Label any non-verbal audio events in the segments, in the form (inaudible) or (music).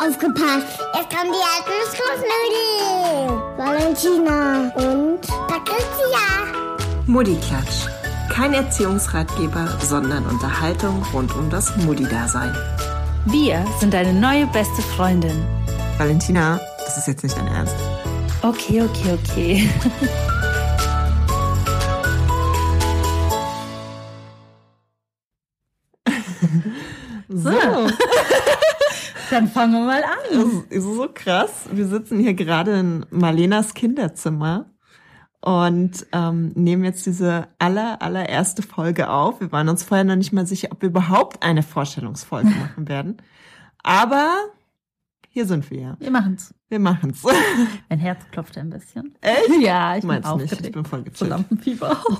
Aufgepasst! Jetzt kommen die alten Schlussnudeln! Valentina und Patricia! Mutti-Klatsch. Kein Erziehungsratgeber, sondern Unterhaltung rund um das Mutti-Dasein. Wir sind deine neue beste Freundin. Valentina, das ist jetzt nicht dein Ernst. Okay, okay, okay. (laughs) So, Dann fangen wir mal an. das ist so krass. Wir sitzen hier gerade in Marlenas Kinderzimmer und ähm, nehmen jetzt diese aller, allererste Folge auf. Wir waren uns vorher noch nicht mal sicher, ob wir überhaupt eine Vorstellungsfolge (laughs) machen werden. Aber hier sind wir. Wir machen's. Wir machen's. (laughs) Mein Herz klopft ein bisschen. Echt? Ja, ich bin Meinst nicht? aufgeregt. Ich bin voll So gechillt. Lampenfieber. (laughs)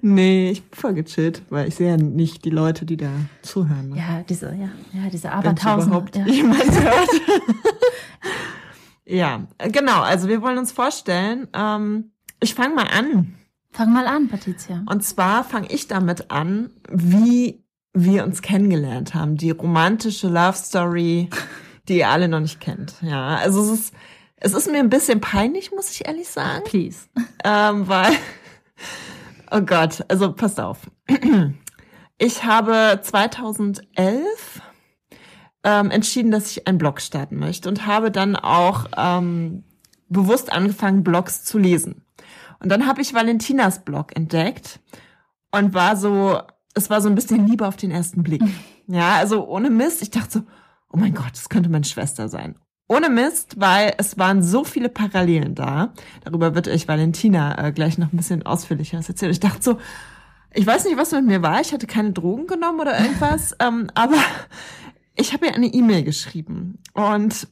Nee, ich bin voll gechillt, weil ich sehe ja nicht die Leute, die da zuhören. Ne? ja, diese, ja, ja, diese überhaupt Ja. jemand (laughs) hört. ja, genau. Also wir wollen uns vorstellen. Ähm, ich fange mal an. Fang mal an, Patricia. Und zwar fange ich damit an, wie wir uns kennengelernt haben. Die romantische Love Story, die ihr alle noch nicht kennt. Ja, also es ist, es ist mir ein bisschen peinlich, muss ich ehrlich sagen. Please. Ähm, weil, (laughs) oh Gott, also passt auf. (clears throat) Ich habe 2011 ähm, entschieden, dass ich einen Blog starten möchte und habe dann auch ähm, bewusst angefangen, Blogs zu lesen. Und dann habe ich Valentinas Blog entdeckt und war so, es war so ein bisschen Liebe auf den ersten Blick. (laughs) Ja, also ohne Mist. Ich dachte so, oh mein Gott, das könnte meine Schwester sein. Ohne Mist, weil es waren so viele Parallelen da. Darüber wird euch Valentina äh, gleich noch ein bisschen ausführlicher erzählen. Ich dachte so, ich weiß nicht, was mit mir war. Ich hatte keine Drogen genommen oder irgendwas, (laughs) ähm, aber ich habe ihr eine E-Mail geschrieben und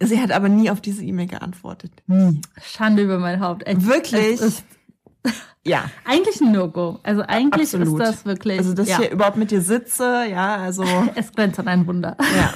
sie hat aber nie auf diese E-Mail geantwortet. Nie. Schande über mein Haupt. Echt. Wirklich? Ja. eigentlich ein No-Go. Also eigentlich Absolut. ist das wirklich. Also, dass ja, ich hier überhaupt mit dir sitze, ja, also. (laughs) es grenzt an ein Wunder. Ja.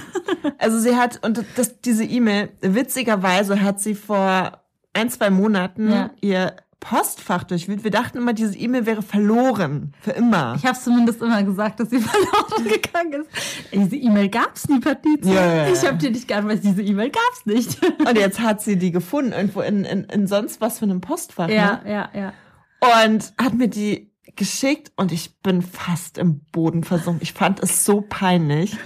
Also sie hat, und das, diese E-Mail, witzigerweise hat sie vor ein, zwei Monaten Ja. ihr Postfach durchwühlt. Wir dachten immer, diese E-Mail wäre verloren. Für immer. Ich habe zumindest immer gesagt, dass sie (laughs) verloren gegangen ist. Diese E-Mail gab's nie, ja, ja. Ich habe dir nicht geantwortet, diese E-Mail gab's nicht. Und jetzt hat sie die gefunden, irgendwo in, in, in sonst was für einem Postfach. ja, Ne? ja, ja. Und hat mir die geschickt und ich bin fast im Boden versunken. Ich fand es so peinlich.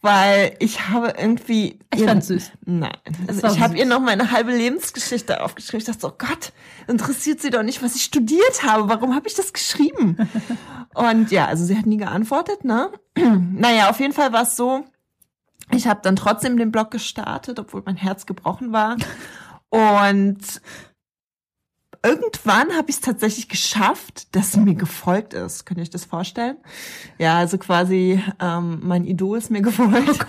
Weil ich habe irgendwie. Ich ihr- fand's süß. Nein. Also ich habe ihr noch meine halbe Lebensgeschichte aufgeschrieben. Ich dachte oh Gott, interessiert sie doch nicht, was ich studiert habe. Warum habe ich das geschrieben? (laughs) Und ja, also sie hat nie geantwortet, ne? (clears throat) naja, auf jeden Fall war es so, ich habe dann trotzdem den Blog gestartet, obwohl mein Herz gebrochen war. (laughs) Und irgendwann habe ich es tatsächlich geschafft, dass sie mir gefolgt ist. Könnt ihr euch das vorstellen? Ja, also quasi ähm, mein Idol ist mir (laughs) gefolgt.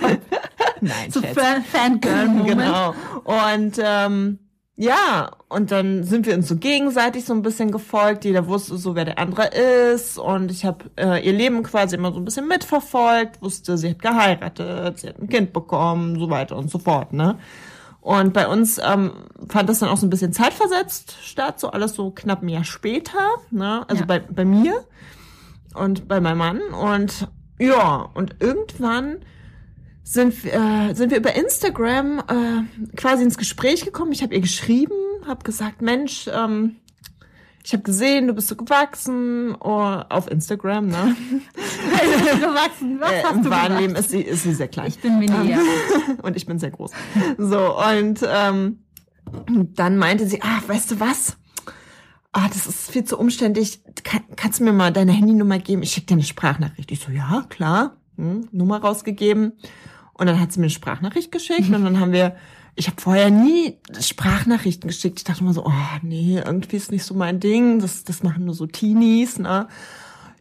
Nein, So Fangirl-Moment. Genau. Und ähm, ja, und dann sind wir uns so gegenseitig so ein bisschen gefolgt. Jeder wusste so, wer der andere ist. Und ich habe äh, ihr Leben quasi immer so ein bisschen mitverfolgt. Wusste, sie hat geheiratet, sie hat ein Kind bekommen, so weiter und so fort. Ne? Und bei uns ähm, fand das dann auch so ein bisschen zeitversetzt statt, so alles so knapp ein Jahr später. Ne? Also Ja. bei, bei mir und bei meinem Mann. Und ja, und irgendwann sind, wir- äh, sind wir über Instagram äh, quasi ins Gespräch gekommen. Ich habe ihr geschrieben, habe gesagt, Mensch, ähm, ich habe gesehen, du bist so gewachsen oh, auf Instagram, ne? gewachsen. Was Äh, hast du? Leben ist sie, ist sie sehr klein. Ich bin mini, ja. (laughs) und ich bin sehr groß. So, und ähm, dann meinte sie, ah, weißt du was? Ah, das ist viel zu umständlich. Kann, kannst du mir mal deine Handynummer geben? Ich schicke dir eine Sprachnachricht. Ich so, ja, klar. Hm, Nummer rausgegeben. Und dann hat sie mir eine Sprachnachricht geschickt und dann haben wir, ich habe vorher nie Sprachnachrichten geschickt. Ich dachte immer so, oh nee, irgendwie ist nicht so mein Ding. Das, das machen nur so Teenies, ne?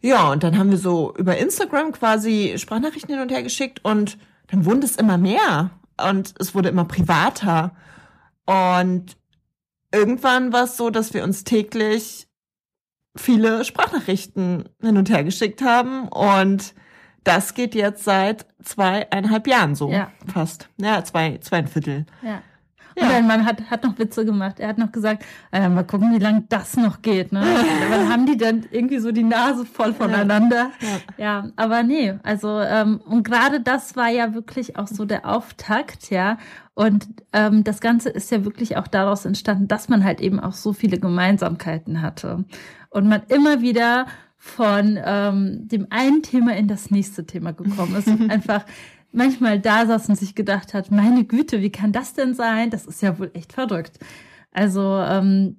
Ja, und dann haben wir so über Instagram quasi Sprachnachrichten hin und her geschickt und dann wurden es immer mehr und es wurde immer privater. Und irgendwann war es so, dass wir uns täglich viele Sprachnachrichten hin und her geschickt haben und das geht jetzt seit zweieinhalb Jahren so Ja. fast. Ja, zwei, zweieinviertel. ja. Und dein Mann hat, hat noch Witze gemacht. Er hat noch gesagt, äh, mal gucken, wie lange das noch geht. Ne? (laughs) Dann haben die dann irgendwie so die Nase voll voneinander. Ja, ja aber nee, also ähm, und gerade das war ja wirklich auch so der Auftakt, ja. Und ähm, das Ganze ist ja wirklich auch daraus entstanden, dass man halt eben auch so viele Gemeinsamkeiten hatte. Und man immer wieder von ähm, dem einen Thema in das nächste Thema gekommen ist. Und (laughs) einfach manchmal da saß und sich gedacht hat, meine Güte, wie kann das denn sein? Das ist ja wohl echt verrückt. Also, ähm,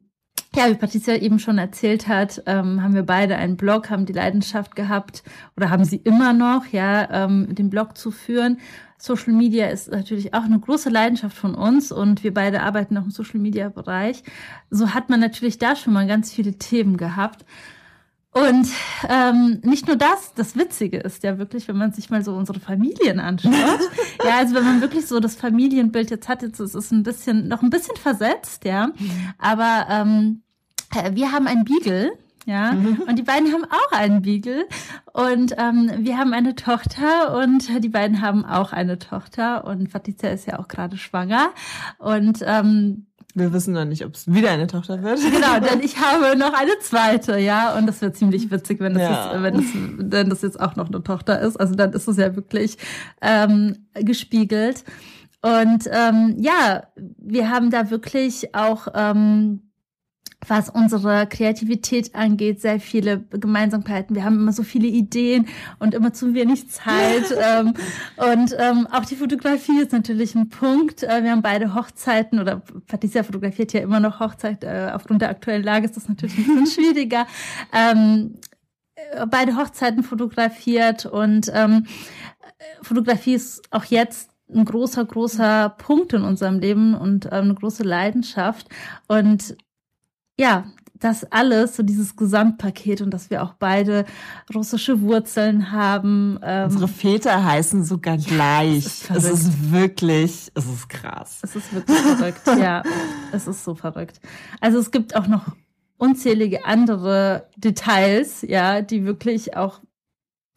ja, wie Patricia eben schon erzählt hat, ähm, haben wir beide einen Blog, haben die Leidenschaft gehabt oder haben sie immer noch, ja, ähm, den Blog zu führen. Social Media ist natürlich auch eine große Leidenschaft von uns und wir beide arbeiten auch im Social Media Bereich. So hat man natürlich da schon mal ganz viele Themen gehabt. Und ähm, nicht nur das, das Witzige ist ja wirklich, wenn man sich mal so unsere Familien anschaut. (laughs) ja, also wenn man wirklich so das Familienbild jetzt hat, jetzt ist es ein bisschen, noch ein bisschen versetzt, ja. Aber ähm, äh, wir haben einen Beagle, ja, mhm. und die beiden haben auch einen Beagle und ähm, wir haben eine Tochter und die beiden haben auch eine Tochter und Patricia ist ja auch gerade schwanger und ähm, wir wissen noch nicht, ob es wieder eine Tochter wird. (laughs) Genau, denn (laughs) ich habe noch eine zweite, ja. Und das wird ziemlich witzig, wenn das, ja. jetzt, wenn das, wenn das jetzt auch noch eine Tochter ist. Also dann ist es ja wirklich ähm, gespiegelt. Und ähm, ja, wir haben da wirklich auch ähm, was unsere Kreativität angeht, sehr viele Gemeinsamkeiten. Wir haben immer so viele Ideen und immer zu wenig Zeit. (laughs) ähm, und ähm, auch die Fotografie ist natürlich ein Punkt. Äh, wir haben beide Hochzeiten oder Patricia fotografiert ja immer noch Hochzeit. Äh, aufgrund der aktuellen Lage ist das natürlich ein bisschen (laughs) schwieriger. Ähm, äh, beide Hochzeiten fotografiert und ähm, Fotografie ist auch jetzt ein großer, großer Punkt in unserem Leben und ähm, eine große Leidenschaft. Und ja, das alles, so dieses Gesamtpaket und dass wir auch beide russische Wurzeln haben. Ähm, Unsere Väter heißen sogar gleich. Ja, es, ist es ist wirklich, es ist krass. Es ist wirklich verrückt, (laughs) ja. Es ist so verrückt. Also es gibt auch noch unzählige andere Details, ja, die wirklich auch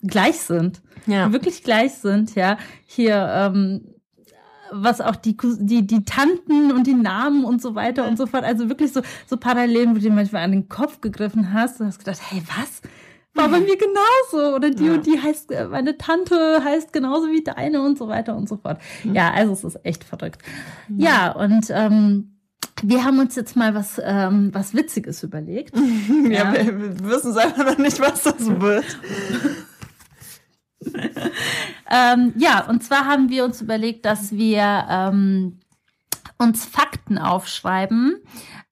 gleich sind. Ja. Wirklich gleich sind, ja. Hier, ähm, was auch die, die, die Tanten und die Namen und so weiter und so fort. Also wirklich so, so Parallelen, wo du dir manchmal an den Kopf gegriffen hast und hast gedacht, hey, was? War bei mir genauso. Oder die ja. und die heißt, äh, meine Tante heißt genauso wie deine und so weiter und so fort. Mhm. Ja, also es ist echt verrückt. Mhm. Ja, und ähm, wir haben uns jetzt mal was, ähm, was Witziges überlegt. (laughs) ja, ja. Wir, wir wissen selber noch nicht, was das wird. (laughs) ähm, ja, und zwar haben wir uns überlegt, dass wir ähm, uns Fakten aufschreiben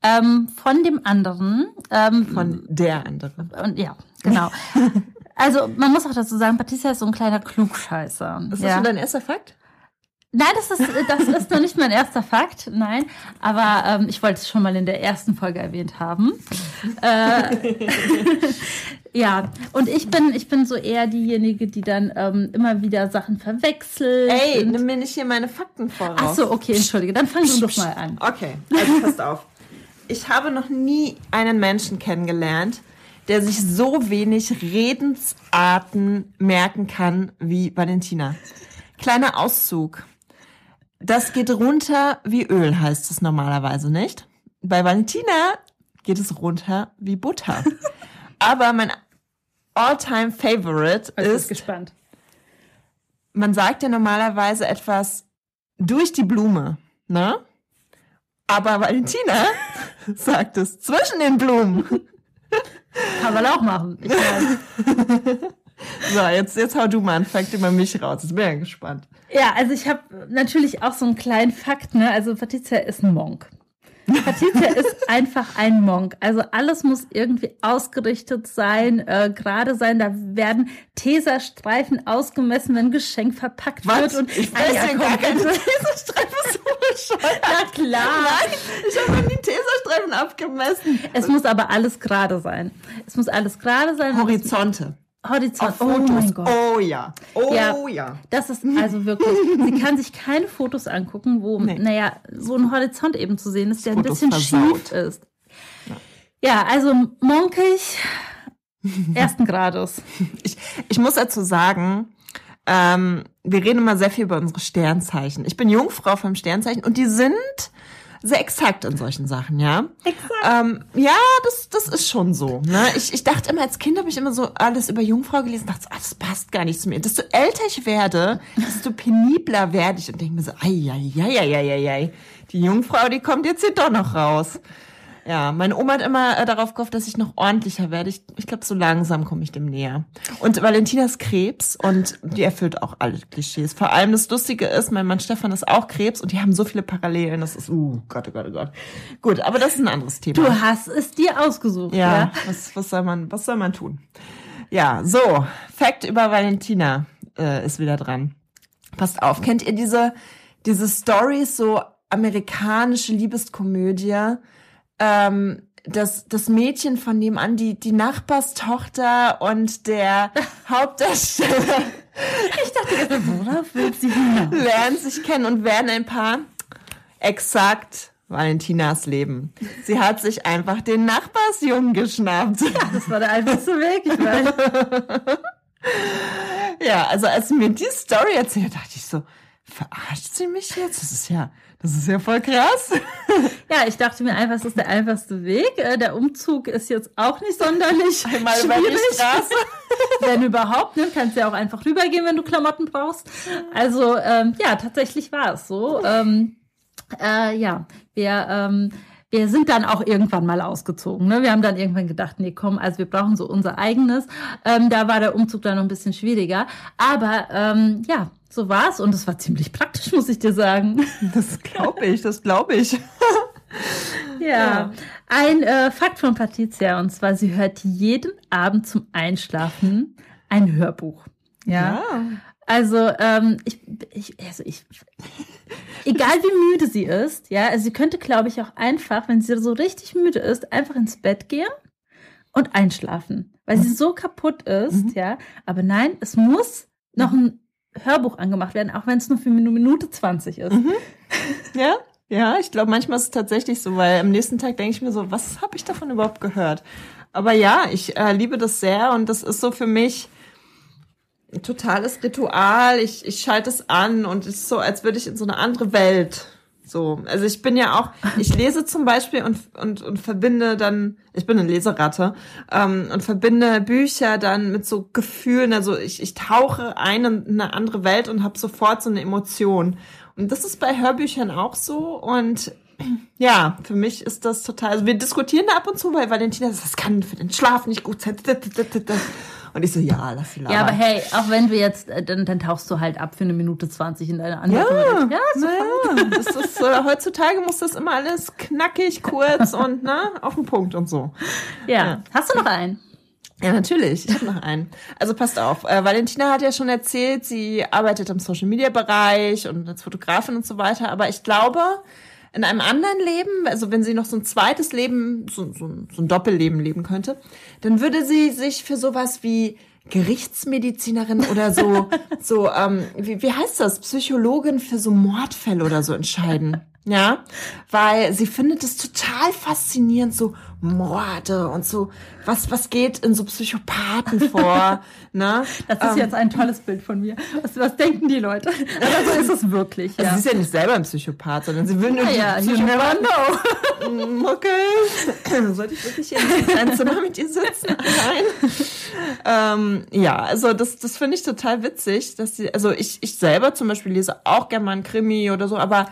ähm, von dem anderen. Ähm, von der anderen. Und ja, genau. (laughs) also man muss auch dazu sagen, Patricia ist so ein kleiner Klugscheißer. Ist das ja. schon dein erster Fakt? Nein, das ist, das ist noch nicht mein erster Fakt, nein. Aber ähm, ich wollte es schon mal in der ersten Folge erwähnt haben. äh, (laughs) ja, und ich bin, ich bin so eher diejenige, die dann ähm, immer wieder Sachen verwechselt. Ey, nimm mir nicht hier meine Fakten voraus. Ach so, okay, entschuldige, dann fangen wir doch mal an. Okay, also passt auf. Ich habe noch nie einen Menschen kennengelernt, der sich so wenig Redensarten merken kann wie Valentina. Kleiner Auszug. Das geht runter wie Öl, heißt es normalerweise, nicht? Bei Valentina geht es runter wie Butter. Aber mein all-time favorite ich ist. gespannt. Man sagt ja normalerweise etwas durch die Blume, ne? Aber Valentina (laughs) sagt es zwischen den Blumen. Kann man auch machen. (laughs) so, jetzt, jetzt hau du mal einen Fakt über mich raus. Jetzt bin ich ja gespannt. Ja, also ich habe natürlich auch so einen kleinen Fakt, ne? Also Patricia ist ein Monk. Patricia ist einfach ein Monk. Also alles muss irgendwie ausgerichtet sein, äh, gerade sein. Da werden Teserstreifen ausgemessen, wenn Geschenk verpackt Was? wird. Und ich weiß ja gar keine Teserstreifen so. (laughs) Na klar. Nein, ich habe nie Teserstreifen abgemessen. Es muss aber alles gerade sein. Es muss alles gerade sein. Horizonte. Horizont. oh mein Gott. Oh ja. Oh ja. ja. Das ist also wirklich, sie kann sich keine Fotos angucken, wo, nee. naja, so ein Horizont eben zu sehen ist, der Fotos ein bisschen versaut. schief ist. Ja, ja also monkig ersten Grades. (laughs) Ich, ich muss dazu sagen, ähm, wir reden immer sehr viel über unsere Sternzeichen. Ich bin Jungfrau vom Sternzeichen und die sind sehr exakt in solchen Sachen, ja. Exakt. Ähm, ja, das, das ist schon so. Ne? Ich, ich dachte immer, als Kind habe ich immer so alles über Jungfrau gelesen, dachte, so, ah, das passt gar nicht zu mir. Desto älter ich werde, desto penibler werde ich und denke mir so, ai, ai, ai, ai, ai, ai. Die Jungfrau, die kommt jetzt hier doch noch raus. Ja, meine Oma hat immer äh, darauf gehofft, dass ich noch ordentlicher werde. Ich, ich glaube, so langsam komme ich dem näher. Und Valentina ist Krebs und die erfüllt auch alle Klischees. Vor allem das Lustige ist, mein Mann Stefan ist auch Krebs und die haben so viele Parallelen. Das ist, uh, Gott, oh Gott, oh Gott. Gut, aber das ist ein anderes Thema. Du hast es dir ausgesucht, ja, ja. Was, was soll man, was soll man tun? Ja, so, Fact über Valentina äh, ist wieder dran. Passt auf, kennt ihr diese, diese Stories, so amerikanische Liebeskomödie? Ähm, das, das Mädchen von nebenan, die, die Nachbarstochter und der (laughs) Hauptdarsteller Ich dachte, worauf will sie hinaus? lernen sich kennen und werden ein Paar. Exakt. Valentinas Leben. Sie hat sich einfach den Nachbarsjungen geschnappt. Das war der einfachste Weg, ich weiß. Ja, also als mir die Story erzählt, dachte ich so, verarscht sie mich jetzt? Das ist ja, das ist ja voll krass. (laughs) Ja, ich dachte mir einfach, es ist der einfachste Weg. Äh, Der Umzug ist jetzt auch nicht sonderlich Einmal über die schwierig. Straße. (laughs) wenn überhaupt, ne? Kannst ja auch einfach rübergehen, wenn du Klamotten brauchst. Also ähm, ja, tatsächlich war es so. Ähm, äh, ja, wir ähm, wir sind dann auch irgendwann mal ausgezogen. Ne? Wir haben dann irgendwann gedacht, nee, komm, also wir brauchen so unser eigenes. Ähm, da war der Umzug dann noch ein bisschen schwieriger. Aber ähm, ja, so war's und es war ziemlich praktisch, (laughs) muss ich dir sagen. Das glaube ich, das glaube ich. (laughs) Ja, ein äh, Fakt von Patricia und zwar, sie hört jeden Abend zum Einschlafen ein Hörbuch. Ja. Also, ähm, ich, ich, also ich, egal wie müde sie ist, ja, also sie könnte, glaube ich, auch einfach, wenn sie so richtig müde ist, einfach ins Bett gehen und einschlafen, weil sie so kaputt ist, ja. Aber nein, es muss noch ein Hörbuch angemacht werden, auch wenn es nur für eine Minute 20 ist. Ja? Ja, ich glaube, manchmal ist es tatsächlich so, weil am nächsten Tag denke ich mir so, was habe ich davon überhaupt gehört? Aber ja, ich äh, liebe das sehr und das ist so für mich ein totales Ritual. Ich, ich schalte es an und es ist so, als würde ich in so eine andere Welt. So, also ich bin ja auch, ich lese zum Beispiel und, und, und verbinde dann, ich bin eine Leseratte, ähm, und verbinde Bücher dann mit so Gefühlen, also ich, ich tauche ein in eine andere Welt und habe sofort so eine Emotion. Und das ist bei Hörbüchern auch so und (clears throat) ja, für mich ist das total, also wir diskutieren da ab und zu, weil Valentina sagt, das kann für den Schlaf nicht gut sein. Und ich so, ja, lass sie labern. Ja, aber hey, auch wenn wir jetzt, äh, dann, dann tauchst du halt ab für eine Minute 20 in deine andere Ja. Ja, super. ja, das ist, äh, heutzutage muss das immer alles knackig, kurz und ne, auf den Punkt und so. Ja. Hast du noch einen? Ja, natürlich. Ich habe noch einen. Also passt auf. Äh, Valentina hat ja schon erzählt, sie arbeitet im Social Media Bereich und als Fotografin und so weiter. Aber ich glaube, in einem anderen Leben, also wenn sie noch so ein zweites Leben, so, so, so ein Doppelleben leben könnte, dann würde sie sich für sowas wie Gerichtsmedizinerin oder so, (laughs) so, ähm, wie, wie heißt das? Psychologin für so Mordfälle oder so entscheiden. Ja, weil sie findet es total faszinierend, so Morde und so, was, was geht in so Psychopathen (laughs) vor, ne? Das ist Ähm, jetzt ein tolles Bild von mir. Was, was denken die Leute? (laughs) Aber so ist es wirklich. Also Ja. sie ist ja nicht selber ein Psychopath, sondern sie will nur die ja, you never know. Mm, Okay. (coughs) Sollte ich wirklich hier in einem Zimmer mit ihr sitzen? Nein. Ähm, ja, also das, das finde ich total witzig, dass sie, also ich, ich selber zum Beispiel lese auch gerne mal einen Krimi oder so, aber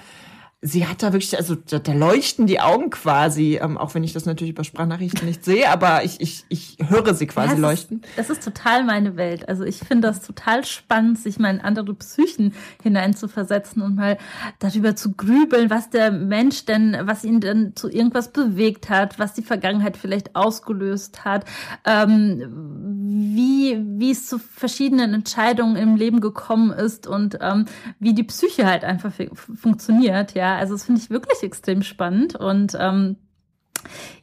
sie hat da wirklich, also da, da leuchten die Augen quasi, ähm, auch wenn ich das natürlich über Sprachnachrichten nicht sehe, aber ich, ich, ich höre sie quasi Ja, es leuchten. Ist, das ist total meine Welt. Also ich finde das total spannend, sich mal in andere Psychen hineinzuversetzen und mal darüber zu grübeln, was der Mensch denn, was ihn denn zu irgendwas bewegt hat, was die Vergangenheit vielleicht ausgelöst hat, ähm, wie, wie es zu verschiedenen Entscheidungen im Leben gekommen ist und ähm, wie die Psyche halt einfach fu- funktioniert. Ja, also das finde ich wirklich extrem spannend und ähm,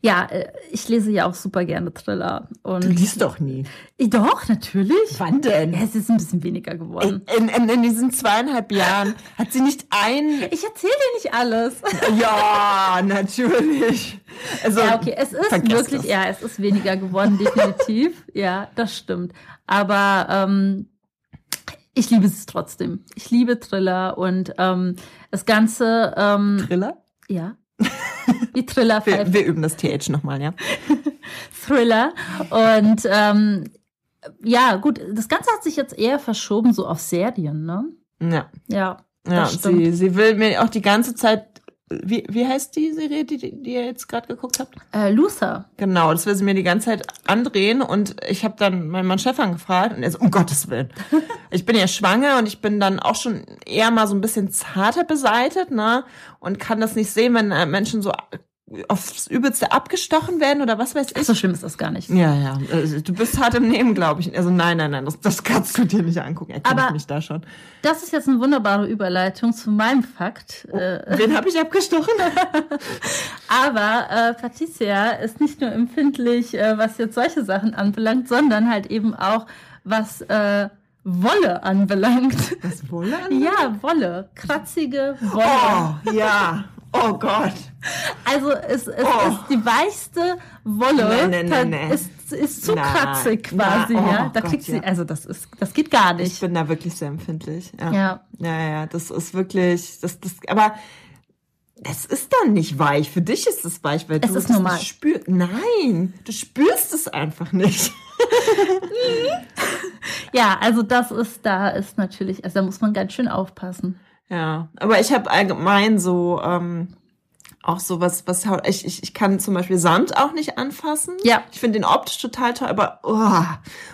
ja, äh, ich lese ja auch super gerne Thriller. Und Du liest doch nie. ich, doch, natürlich. Wann denn? Ja, es ist ein bisschen weniger geworden. In, in, in diesen zweieinhalb Jahren hat sie nicht ein Ich erzähle dir nicht alles. Ja, natürlich. Also, Ja, okay, es ist wirklich, das. ja, es ist weniger geworden, definitiv. ja, das stimmt. Aber ähm, ich liebe es trotzdem. Ich liebe Thriller und ähm, das Ganze, ähm, Thriller? ja. Wie Thriller wir, wir üben das TH nochmal, ja. (laughs) Thriller. Und ähm, ja, gut, das Ganze hat sich jetzt eher verschoben, so auf Serien, ne? Ja. Ja. Ja, sie, sie will mir auch die ganze Zeit wie, wie heißt die Serie, die, die ihr jetzt gerade geguckt habt? Äh, Luther. Genau, das will sie mir die ganze Zeit andrehen und ich habe dann meinen Mann Stefan gefragt und er so, um Gottes Willen. (laughs) ich bin ja schwanger und ich bin dann auch schon eher mal so ein bisschen zarter beseitet, ne? Und kann das nicht sehen, wenn äh, Menschen so aufs Übelste abgestochen werden oder was weiß ich. So schlimm ist das gar nicht. Ja, ja. Also, du bist hart im Nehmen, glaube ich. Also nein, nein, nein, das, das kannst du dir nicht angucken. Erkenne ich mich da schon. Das ist jetzt eine wunderbare Überleitung zu meinem Fakt. Oh, den habe ich abgestochen. (laughs) Aber äh, Patricia ist nicht nur empfindlich, äh, was jetzt solche Sachen anbelangt, sondern halt eben auch, was äh, Wolle anbelangt. Was Wolle anbelangt? Ja, Wolle. Kratzige Wolle. Oh, ja. (laughs) Oh Gott. Also es, es oh. ist die weichste Wolle. Nee, nee, nee, nee. Ist, ist zu kratzig quasi, oh ja. Da Gott, kriegt sie, ja. also das ist, das geht gar nicht. Ich bin da wirklich sehr empfindlich. Ja. Ja, ja, ja das ist wirklich, das, das, aber es ist dann nicht weich. Für dich ist es weich, weil es du ist normal. spürst. Nein, du spürst es einfach nicht. (laughs) (laughs) ja, also das ist, da ist natürlich, also da muss man ganz schön aufpassen. Ja, aber ich habe allgemein so ähm, auch so was, was ich, ich, ich kann zum Beispiel Sand auch nicht anfassen. Ja. Ich finde den optisch total toll, aber oh.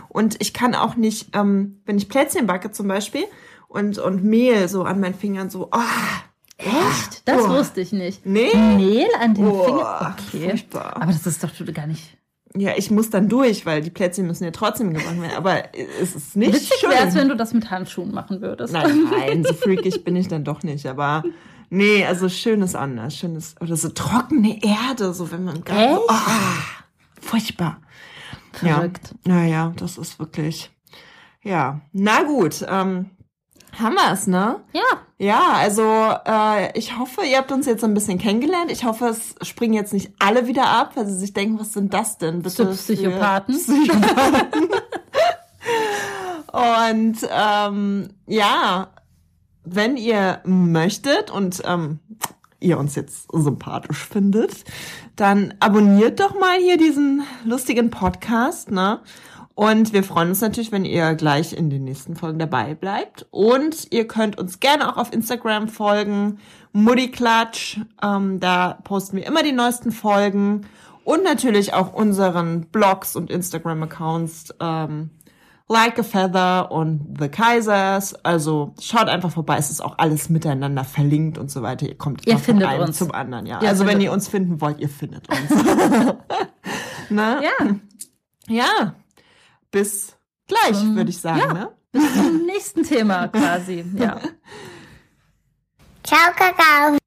und ich kann auch nicht, ähm, wenn ich Plätzchen backe zum Beispiel und und Mehl so an meinen Fingern so, oh, Echt? Das oh. wusste ich nicht. Nee. Mehl an den oh, Fingern? Okay. Furchtbar. Aber das ist doch gar nicht. Ja, ich muss dann durch, weil die Plätzchen müssen ja trotzdem gebacken werden. Aber es ist nicht Witzig schön. es, wenn du das mit Handschuhen machen würdest. Nein, nein, so (laughs) freakig bin ich dann doch nicht. Aber nee, also schön ist anders. Schön ist, oder so trockene Erde, so wenn man gerade. So, oh, furchtbar. Verrückt. Ja, naja, das ist wirklich. Ja, na gut. Ähm, haben wir's, ne? Ja. Ja, also äh, ich hoffe, ihr habt uns jetzt ein bisschen kennengelernt. Ich hoffe, es springen jetzt nicht alle wieder ab, weil sie sich denken, was sind das denn? Bitte Psychopathen. (laughs) Psychopathen. und ähm, ja, wenn ihr möchtet und ähm, ihr uns jetzt sympathisch findet, dann abonniert doch mal hier diesen lustigen Podcast, ne? Und wir freuen uns natürlich, wenn ihr gleich in den nächsten Folgen dabei bleibt. Und ihr könnt uns gerne auch auf Instagram folgen. Muddiklatsch. Ähm, da posten wir immer die neuesten Folgen. Und natürlich auch unseren Blogs und Instagram-Accounts. Ähm, like a Feather und The Kaisers. Also schaut einfach vorbei. Es ist auch alles miteinander verlinkt und so weiter. Ihr kommt ihr findet von uns. zum anderen. Ja. Ihr also wenn ihr uns finden wollt, ihr findet uns. (laughs) (laughs) Ja. Na? Ja bis gleich, Ähm, würde ich sagen. ja. Ne? Bis zum nächsten Thema quasi. Ja. (laughs) Ciao, Kakao.